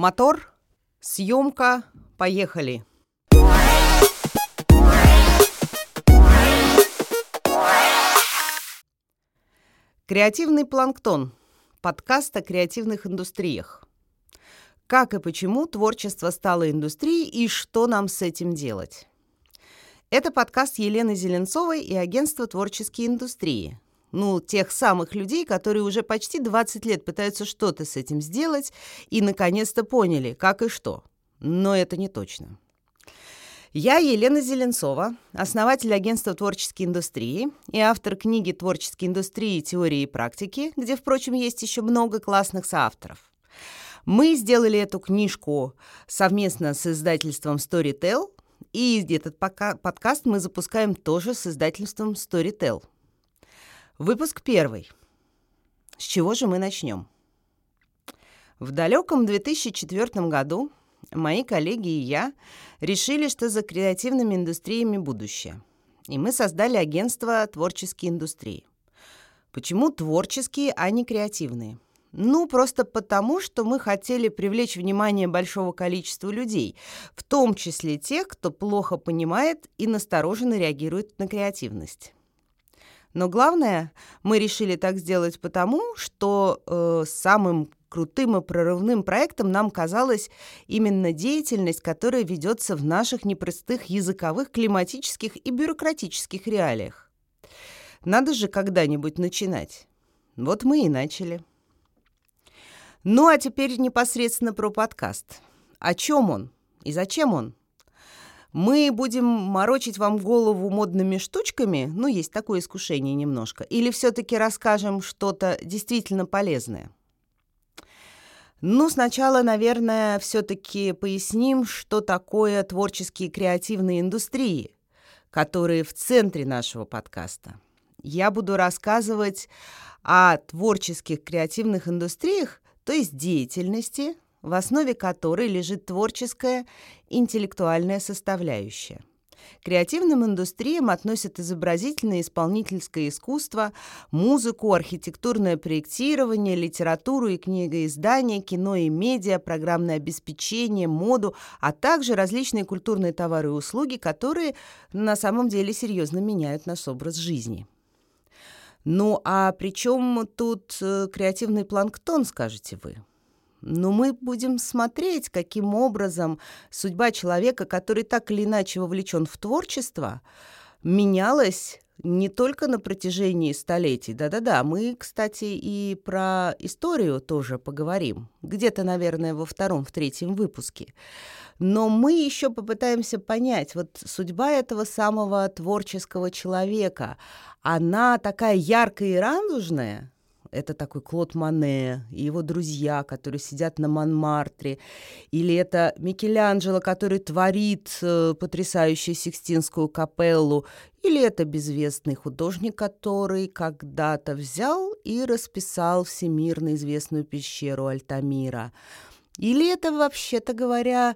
Мотор, съемка, поехали. Креативный планктон. Подкаст о креативных индустриях. Как и почему творчество стало индустрией и что нам с этим делать? Это подкаст Елены Зеленцовой и агентства «Творческие индустрии», ну, тех самых людей, которые уже почти 20 лет пытаются что-то с этим сделать и наконец-то поняли, как и что. Но это не точно. Я Елена Зеленцова, основатель агентства творческой индустрии и автор книги «Творческие индустрии. Теории и практики», где, впрочем, есть еще много классных соавторов. Мы сделали эту книжку совместно с издательством Storytel, и этот подкаст мы запускаем тоже с издательством Storytel – Выпуск первый. С чего же мы начнем? В далеком 2004 году мои коллеги и я решили, что за креативными индустриями будущее. И мы создали агентство творческие индустрии. Почему творческие, а не креативные? Ну, просто потому, что мы хотели привлечь внимание большого количества людей, в том числе тех, кто плохо понимает и настороженно реагирует на креативность. Но главное, мы решили так сделать потому, что э, самым крутым и прорывным проектом нам казалась именно деятельность, которая ведется в наших непростых языковых, климатических и бюрократических реалиях. Надо же когда-нибудь начинать. Вот мы и начали. Ну а теперь непосредственно про подкаст. О чем он и зачем он? Мы будем морочить вам голову модными штучками, ну, есть такое искушение немножко, или все-таки расскажем что-то действительно полезное? Ну, сначала, наверное, все-таки поясним, что такое творческие креативные индустрии, которые в центре нашего подкаста. Я буду рассказывать о творческих креативных индустриях, то есть деятельности, в основе которой лежит творческая интеллектуальная составляющая. К креативным индустриям относят изобразительное исполнительское искусство, музыку, архитектурное проектирование, литературу и книгоиздание, кино и медиа, программное обеспечение, моду, а также различные культурные товары и услуги, которые на самом деле серьезно меняют наш образ жизни. Ну а при чем тут э, креативный планктон, скажете вы? Но мы будем смотреть, каким образом судьба человека, который так или иначе вовлечен в творчество, менялась не только на протяжении столетий. Да-да-да, мы, кстати, и про историю тоже поговорим. Где-то, наверное, во втором, в третьем выпуске. Но мы еще попытаемся понять, вот судьба этого самого творческого человека, она такая яркая и радужная, это такой Клод Мане и его друзья, которые сидят на Монмартре. Или это Микеланджело, который творит э, потрясающую Сикстинскую капеллу. Или это безвестный художник, который когда-то взял и расписал всемирно известную пещеру Альтамира. Или это, вообще-то говоря,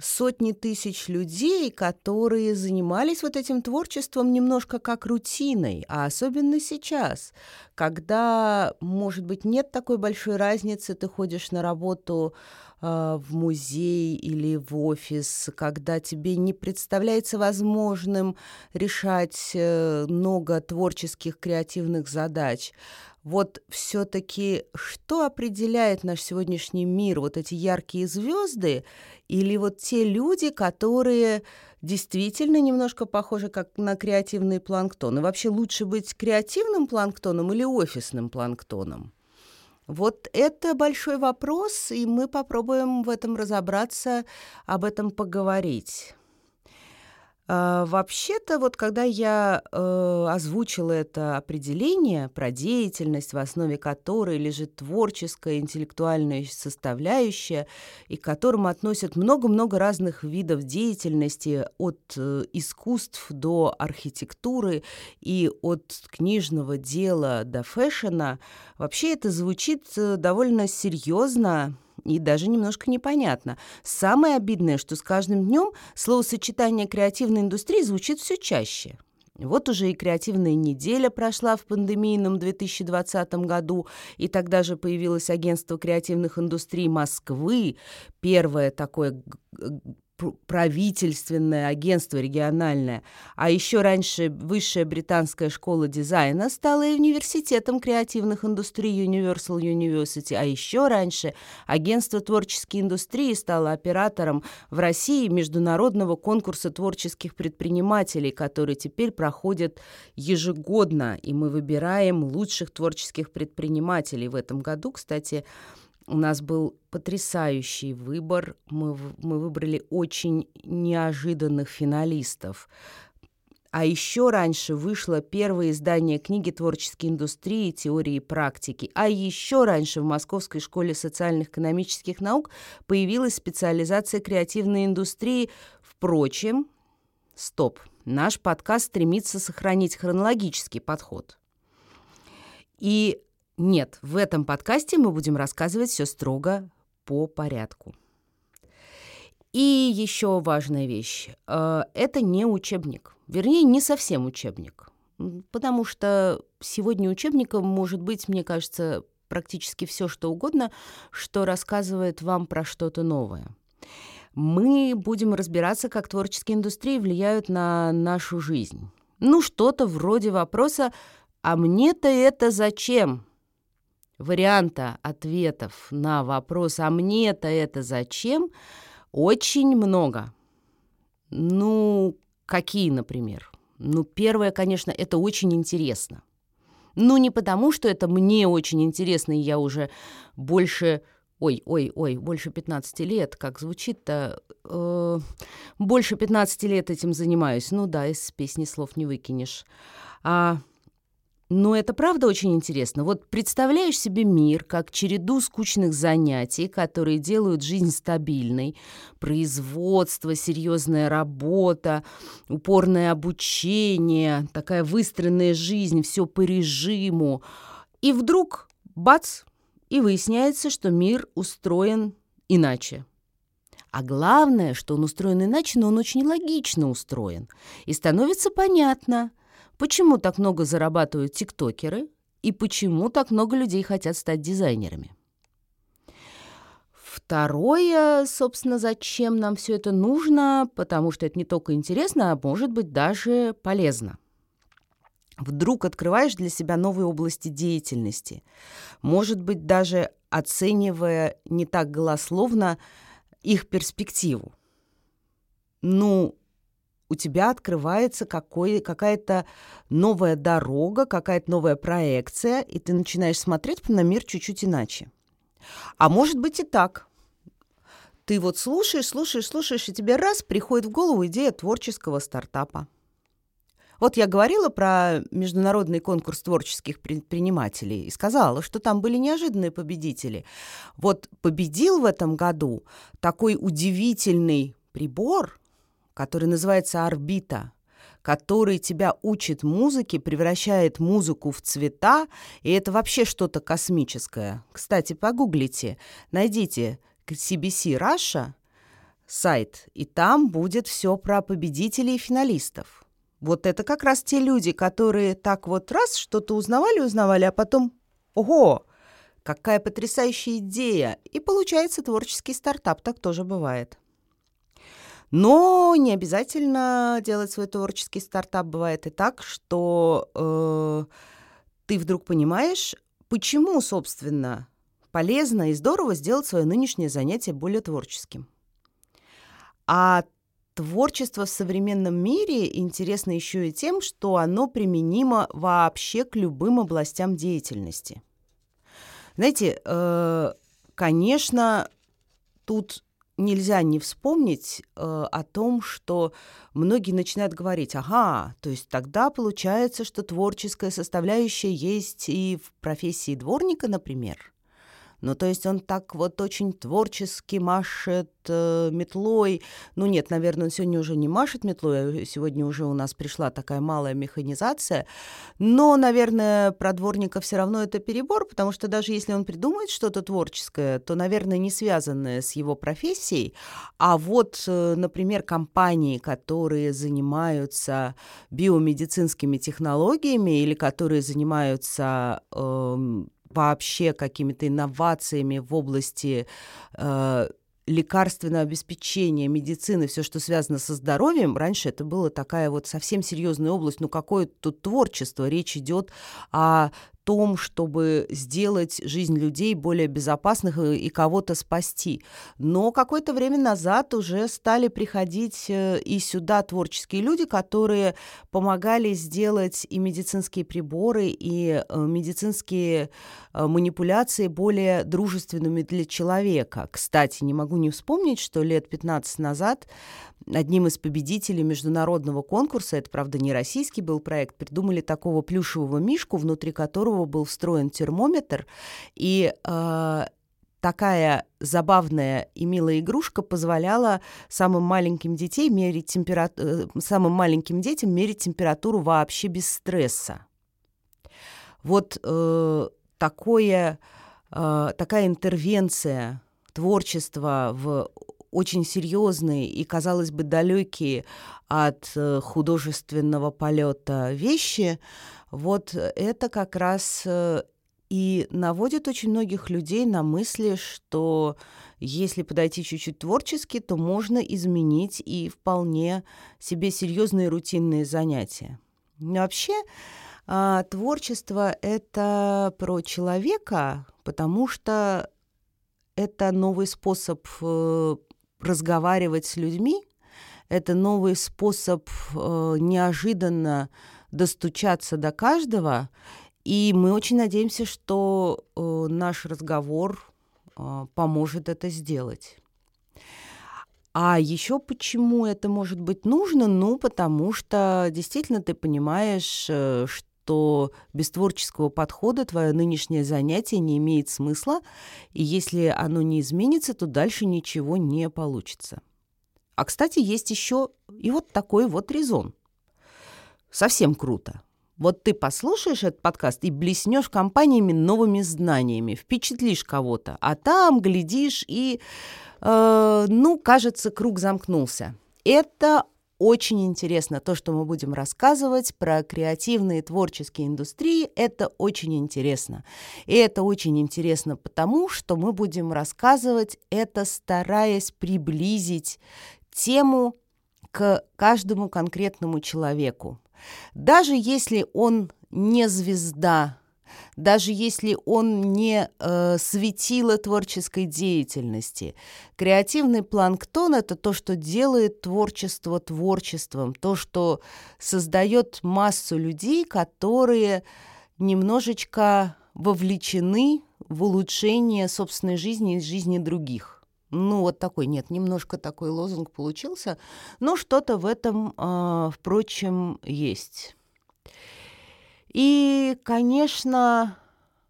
сотни тысяч людей, которые занимались вот этим творчеством немножко как рутиной, а особенно сейчас, когда, может быть, нет такой большой разницы, ты ходишь на работу в музей или в офис, когда тебе не представляется возможным решать э, много творческих креативных задач. Вот все-таки что определяет наш сегодняшний мир? Вот эти яркие звезды или вот те люди, которые действительно немножко похожи как на креативный планктон? И вообще лучше быть креативным планктоном или офисным планктоном? Вот это большой вопрос, и мы попробуем в этом разобраться, об этом поговорить. А, вообще-то, вот когда я э, озвучила это определение про деятельность, в основе которой лежит творческая, интеллектуальная составляющая, и к которому относят много-много разных видов деятельности, от э, искусств до архитектуры и от книжного дела до фэшена, вообще это звучит э, довольно серьезно, и даже немножко непонятно. Самое обидное, что с каждым днем словосочетание креативной индустрии звучит все чаще. Вот уже и креативная неделя прошла в пандемийном 2020 году, и тогда же появилось агентство креативных индустрий Москвы, первое такое правительственное агентство региональное, а еще раньше Высшая британская школа дизайна стала и университетом креативных индустрий Universal University, а еще раньше агентство творческой индустрии стало оператором в России международного конкурса творческих предпринимателей, который теперь проходит ежегодно, и мы выбираем лучших творческих предпринимателей. В этом году, кстати, у нас был потрясающий выбор. Мы, мы выбрали очень неожиданных финалистов. А еще раньше вышло первое издание книги творческой индустрии, теории и практики. А еще раньше в Московской школе социально-экономических наук появилась специализация креативной индустрии. Впрочем, стоп, наш подкаст стремится сохранить хронологический подход. И нет, в этом подкасте мы будем рассказывать все строго по порядку. И еще важная вещь. Э, это не учебник. Вернее, не совсем учебник. Потому что сегодня учебником может быть, мне кажется, практически все, что угодно, что рассказывает вам про что-то новое. Мы будем разбираться, как творческие индустрии влияют на нашу жизнь. Ну, что-то вроде вопроса «А мне-то это зачем?» Варианта ответов на вопрос «А мне-то это зачем?» очень много. Ну, какие, например? Ну, первое, конечно, это очень интересно. Ну, не потому, что это мне очень интересно, и я уже больше... Ой, ой, ой, больше 15 лет, как звучит-то? Э, больше 15 лет этим занимаюсь. Ну да, из песни слов не выкинешь. А но это правда очень интересно. Вот представляешь себе мир как череду скучных занятий, которые делают жизнь стабильной. Производство, серьезная работа, упорное обучение, такая выстроенная жизнь, все по режиму. И вдруг, бац, и выясняется, что мир устроен иначе. А главное, что он устроен иначе, но он очень логично устроен. И становится понятно – Почему так много зарабатывают тиктокеры и почему так много людей хотят стать дизайнерами? Второе, собственно, зачем нам все это нужно, потому что это не только интересно, а может быть даже полезно. Вдруг открываешь для себя новые области деятельности, может быть, даже оценивая не так голословно их перспективу. Ну, у тебя открывается какая-то новая дорога, какая-то новая проекция, и ты начинаешь смотреть на мир чуть-чуть иначе. А может быть и так. Ты вот слушаешь, слушаешь, слушаешь, и тебе раз приходит в голову идея творческого стартапа. Вот я говорила про международный конкурс творческих предпринимателей и сказала, что там были неожиданные победители. Вот победил в этом году такой удивительный прибор – который называется «Орбита», который тебя учит музыке, превращает музыку в цвета, и это вообще что-то космическое. Кстати, погуглите, найдите CBC Russia сайт, и там будет все про победителей и финалистов. Вот это как раз те люди, которые так вот раз что-то узнавали, узнавали, а потом «Ого! Какая потрясающая идея!» И получается творческий стартап, так тоже бывает. Но не обязательно делать свой творческий стартап. Бывает и так, что э, ты вдруг понимаешь, почему, собственно, полезно и здорово сделать свое нынешнее занятие более творческим. А творчество в современном мире интересно еще и тем, что оно применимо вообще к любым областям деятельности. Знаете, э, конечно, тут нельзя не вспомнить э, о том, что многие начинают говорить, ага, то есть тогда получается, что творческая составляющая есть и в профессии дворника, например. Ну, то есть он так вот очень творчески машет э, метлой. Ну, нет, наверное, он сегодня уже не машет метлой, а сегодня уже у нас пришла такая малая механизация. Но, наверное, про дворника все равно это перебор, потому что даже если он придумает что-то творческое, то, наверное, не связанное с его профессией. А вот, э, например, компании, которые занимаются биомедицинскими технологиями или которые занимаются э, вообще какими-то инновациями в области э, лекарственного обеспечения, медицины, все, что связано со здоровьем, раньше это была такая вот совсем серьезная область, ну какое тут творчество, речь идет о том, чтобы сделать жизнь людей более безопасных и кого-то спасти. Но какое-то время назад уже стали приходить э, и сюда творческие люди, которые помогали сделать и медицинские приборы, и э, медицинские э, манипуляции более дружественными для человека. Кстати, не могу не вспомнить, что лет 15 назад одним из победителей международного конкурса, это, правда, не российский был проект, придумали такого плюшевого мишку, внутри которого был встроен термометр, и э, такая забавная и милая игрушка позволяла самым маленьким детей мерить температу... Э, самым маленьким детям мерить температуру вообще без стресса. Вот э, такое, э, такая интервенция творчества в очень серьезные и, казалось бы, далекие от э, художественного полета вещи, вот это как раз э, и наводит очень многих людей на мысли, что если подойти чуть-чуть творчески, то можно изменить и вполне себе серьезные рутинные занятия. Но вообще, а, творчество — это про человека, потому что это новый способ э, разговаривать с людьми. Это новый способ э, неожиданно достучаться до каждого. И мы очень надеемся, что э, наш разговор э, поможет это сделать. А еще почему это может быть нужно? Ну, потому что действительно ты понимаешь, э, что без творческого подхода твое нынешнее занятие не имеет смысла, и если оно не изменится, то дальше ничего не получится. А, кстати, есть еще и вот такой вот резон. Совсем круто. Вот ты послушаешь этот подкаст и блеснешь компаниями новыми знаниями, впечатлишь кого-то, а там глядишь и, э, ну, кажется, круг замкнулся. Это очень интересно. То, что мы будем рассказывать про креативные творческие индустрии, это очень интересно. И это очень интересно потому, что мы будем рассказывать это, стараясь приблизить тему к каждому конкретному человеку. Даже если он не звезда даже если он не э, светило творческой деятельности. Креативный планктон — это то, что делает творчество творчеством, то, что создает массу людей, которые немножечко вовлечены в улучшение собственной жизни и жизни других. Ну, вот такой, нет, немножко такой лозунг получился, но что-то в этом, э, впрочем, есть. И, конечно,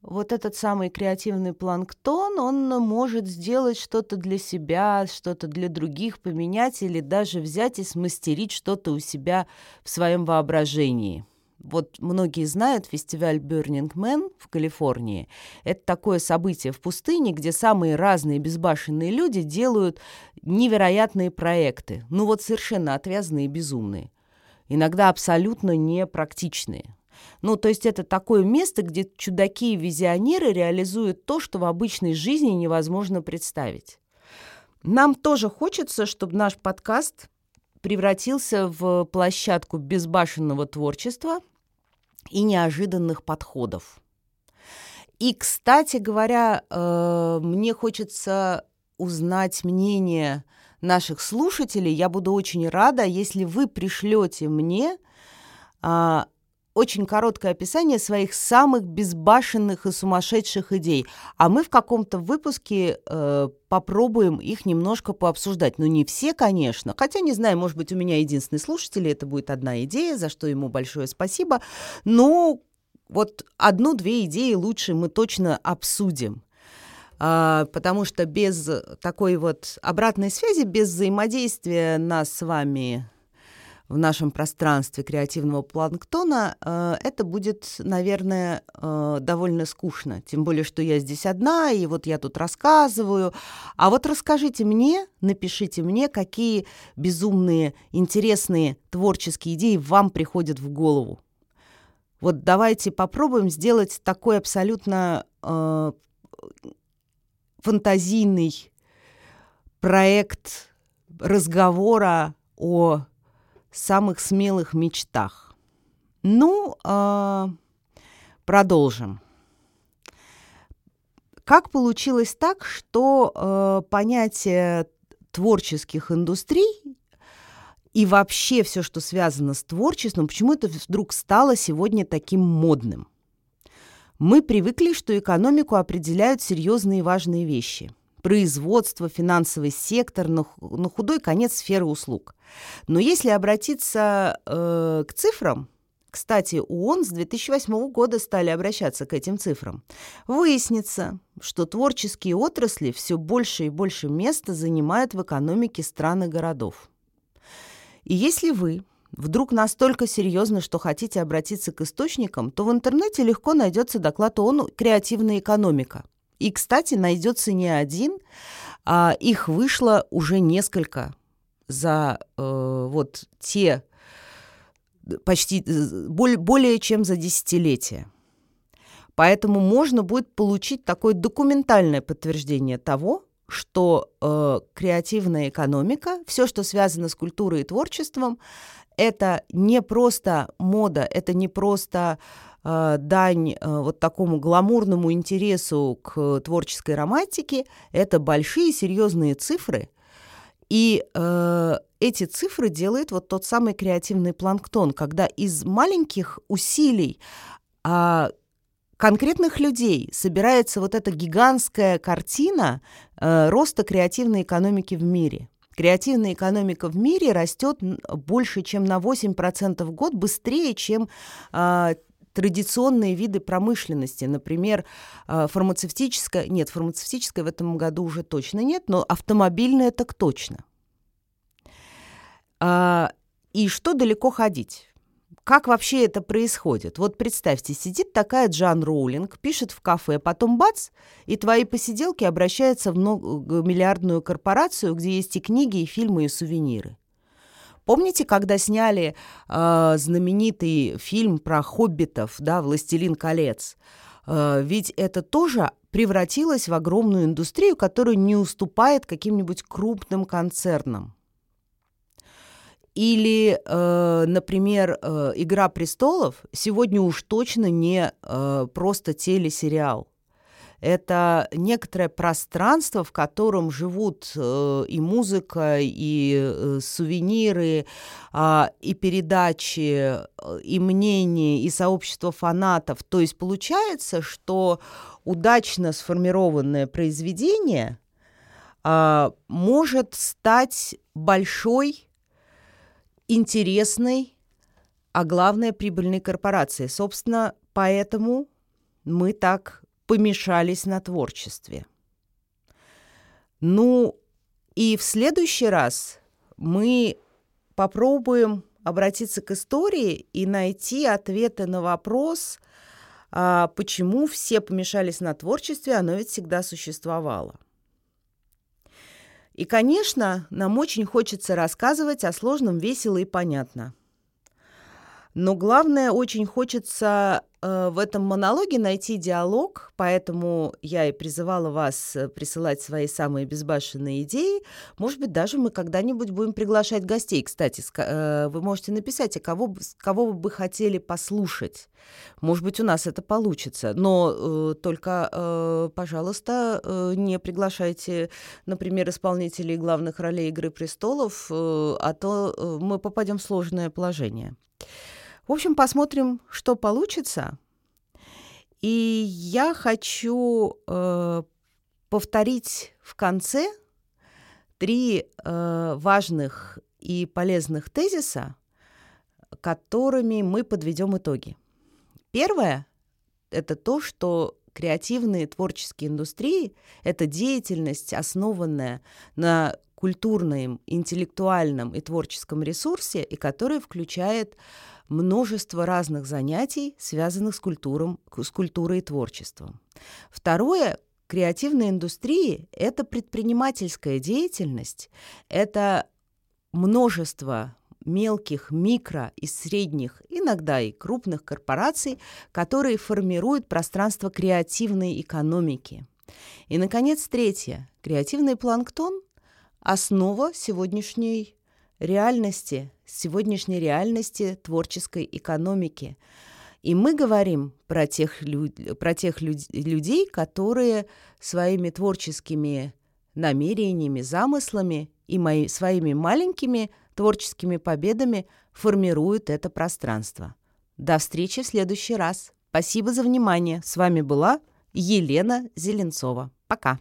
вот этот самый креативный планктон, он может сделать что-то для себя, что-то для других, поменять или даже взять и смастерить что-то у себя в своем воображении. Вот многие знают фестиваль Burning Man в Калифорнии. Это такое событие в пустыне, где самые разные безбашенные люди делают невероятные проекты. Ну вот совершенно отвязные и безумные. Иногда абсолютно непрактичные. Ну, то есть это такое место, где чудаки и визионеры реализуют то, что в обычной жизни невозможно представить. Нам тоже хочется, чтобы наш подкаст превратился в площадку безбашенного творчества и неожиданных подходов. И, кстати говоря, э, мне хочется узнать мнение наших слушателей. Я буду очень рада, если вы пришлете мне а, очень короткое описание своих самых безбашенных и сумасшедших идей. А мы в каком-то выпуске э, попробуем их немножко пообсуждать. Ну, не все, конечно. Хотя, не знаю, может быть, у меня единственный слушатель, это будет одна идея, за что ему большое спасибо. Но вот одну-две идеи лучше мы точно обсудим. а, потому что без такой вот обратной связи, без взаимодействия нас с вами в нашем пространстве креативного планктона, э, это будет, наверное, э, довольно скучно. Тем более, что я здесь одна, и вот я тут рассказываю. А вот расскажите мне, напишите мне, какие безумные, интересные творческие идеи вам приходят в голову. Вот давайте попробуем сделать такой абсолютно э, фантазийный проект разговора о самых смелых мечтах. Ну, э, продолжим. Как получилось так, что э, понятие творческих индустрий и вообще все, что связано с творчеством, почему это вдруг стало сегодня таким модным? Мы привыкли, что экономику определяют серьезные и важные вещи – производство, финансовый сектор, на, на худой конец сферы услуг. Но если обратиться э, к цифрам, кстати, ООН с 2008 года стали обращаться к этим цифрам. Выяснится, что творческие отрасли все больше и больше места занимают в экономике стран и городов. И если вы вдруг настолько серьезно, что хотите обратиться к источникам, то в интернете легко найдется доклад ООН «Креативная экономика», и, кстати, найдется не один, а их вышло уже несколько за э, вот те почти э, более, более чем за десятилетие. Поэтому можно будет получить такое документальное подтверждение того, что э, креативная экономика, все, что связано с культурой и творчеством, это не просто мода, это не просто дань э, вот такому гламурному интересу к творческой романтике, это большие серьезные цифры. И э, эти цифры делает вот тот самый креативный планктон, когда из маленьких усилий э, конкретных людей собирается вот эта гигантская картина э, роста креативной экономики в мире. Креативная экономика в мире растет больше, чем на 8% в год, быстрее, чем э, традиционные виды промышленности, например, а, фармацевтическая, нет, фармацевтическая в этом году уже точно нет, но автомобильная так точно. А, и что далеко ходить? Как вообще это происходит? Вот представьте, сидит такая Джан Роулинг, пишет в кафе, потом бац, и твои посиделки обращаются в многомиллиардную корпорацию, где есть и книги, и фильмы, и сувениры. Помните, когда сняли э, знаменитый фильм про хоббитов, да, «Властелин колец»? Э, ведь это тоже превратилось в огромную индустрию, которая не уступает каким-нибудь крупным концернам. Или, э, например, э, «Игра престолов» сегодня уж точно не э, просто телесериал. Это некоторое пространство, в котором живут э, и музыка, и э, сувениры, э, и передачи, э, и мнения, и сообщество фанатов. То есть получается, что удачно сформированное произведение э, может стать большой, интересной, а главное прибыльной корпорацией. Собственно, поэтому мы так помешались на творчестве. Ну, и в следующий раз мы попробуем обратиться к истории и найти ответы на вопрос, а почему все помешались на творчестве, оно ведь всегда существовало. И, конечно, нам очень хочется рассказывать о сложном весело и понятно. Но главное, очень хочется в этом монологе найти диалог, поэтому я и призывала вас э, присылать свои самые безбашенные идеи. Может быть, даже мы когда-нибудь будем приглашать гостей. Кстати, э, вы можете написать, а кого, кого вы бы хотели послушать. Может быть, у нас это получится. Но только, пожалуйста, не приглашайте, например, исполнителей главных ролей «Игры престолов», а то мы попадем в сложное положение. В общем, посмотрим, что получится. И я хочу э, повторить в конце три э, важных и полезных тезиса, которыми мы подведем итоги. Первое – это то, что креативные творческие индустрии — это деятельность, основанная на культурном, интеллектуальном и творческом ресурсе, и которая включает множество разных занятий, связанных с, культуром, с культурой и творчеством. Второе креативной индустрии – это предпринимательская деятельность, это множество мелких, микро и средних, иногда и крупных корпораций, которые формируют пространство креативной экономики. И, наконец, третье. Креативный планктон – основа сегодняшней реальности, сегодняшней реальности творческой экономики – и мы говорим про тех, люд... про тех люд... людей, которые своими творческими намерениями, замыслами и мои... своими маленькими творческими победами формируют это пространство. До встречи в следующий раз. Спасибо за внимание. С вами была Елена Зеленцова. Пока.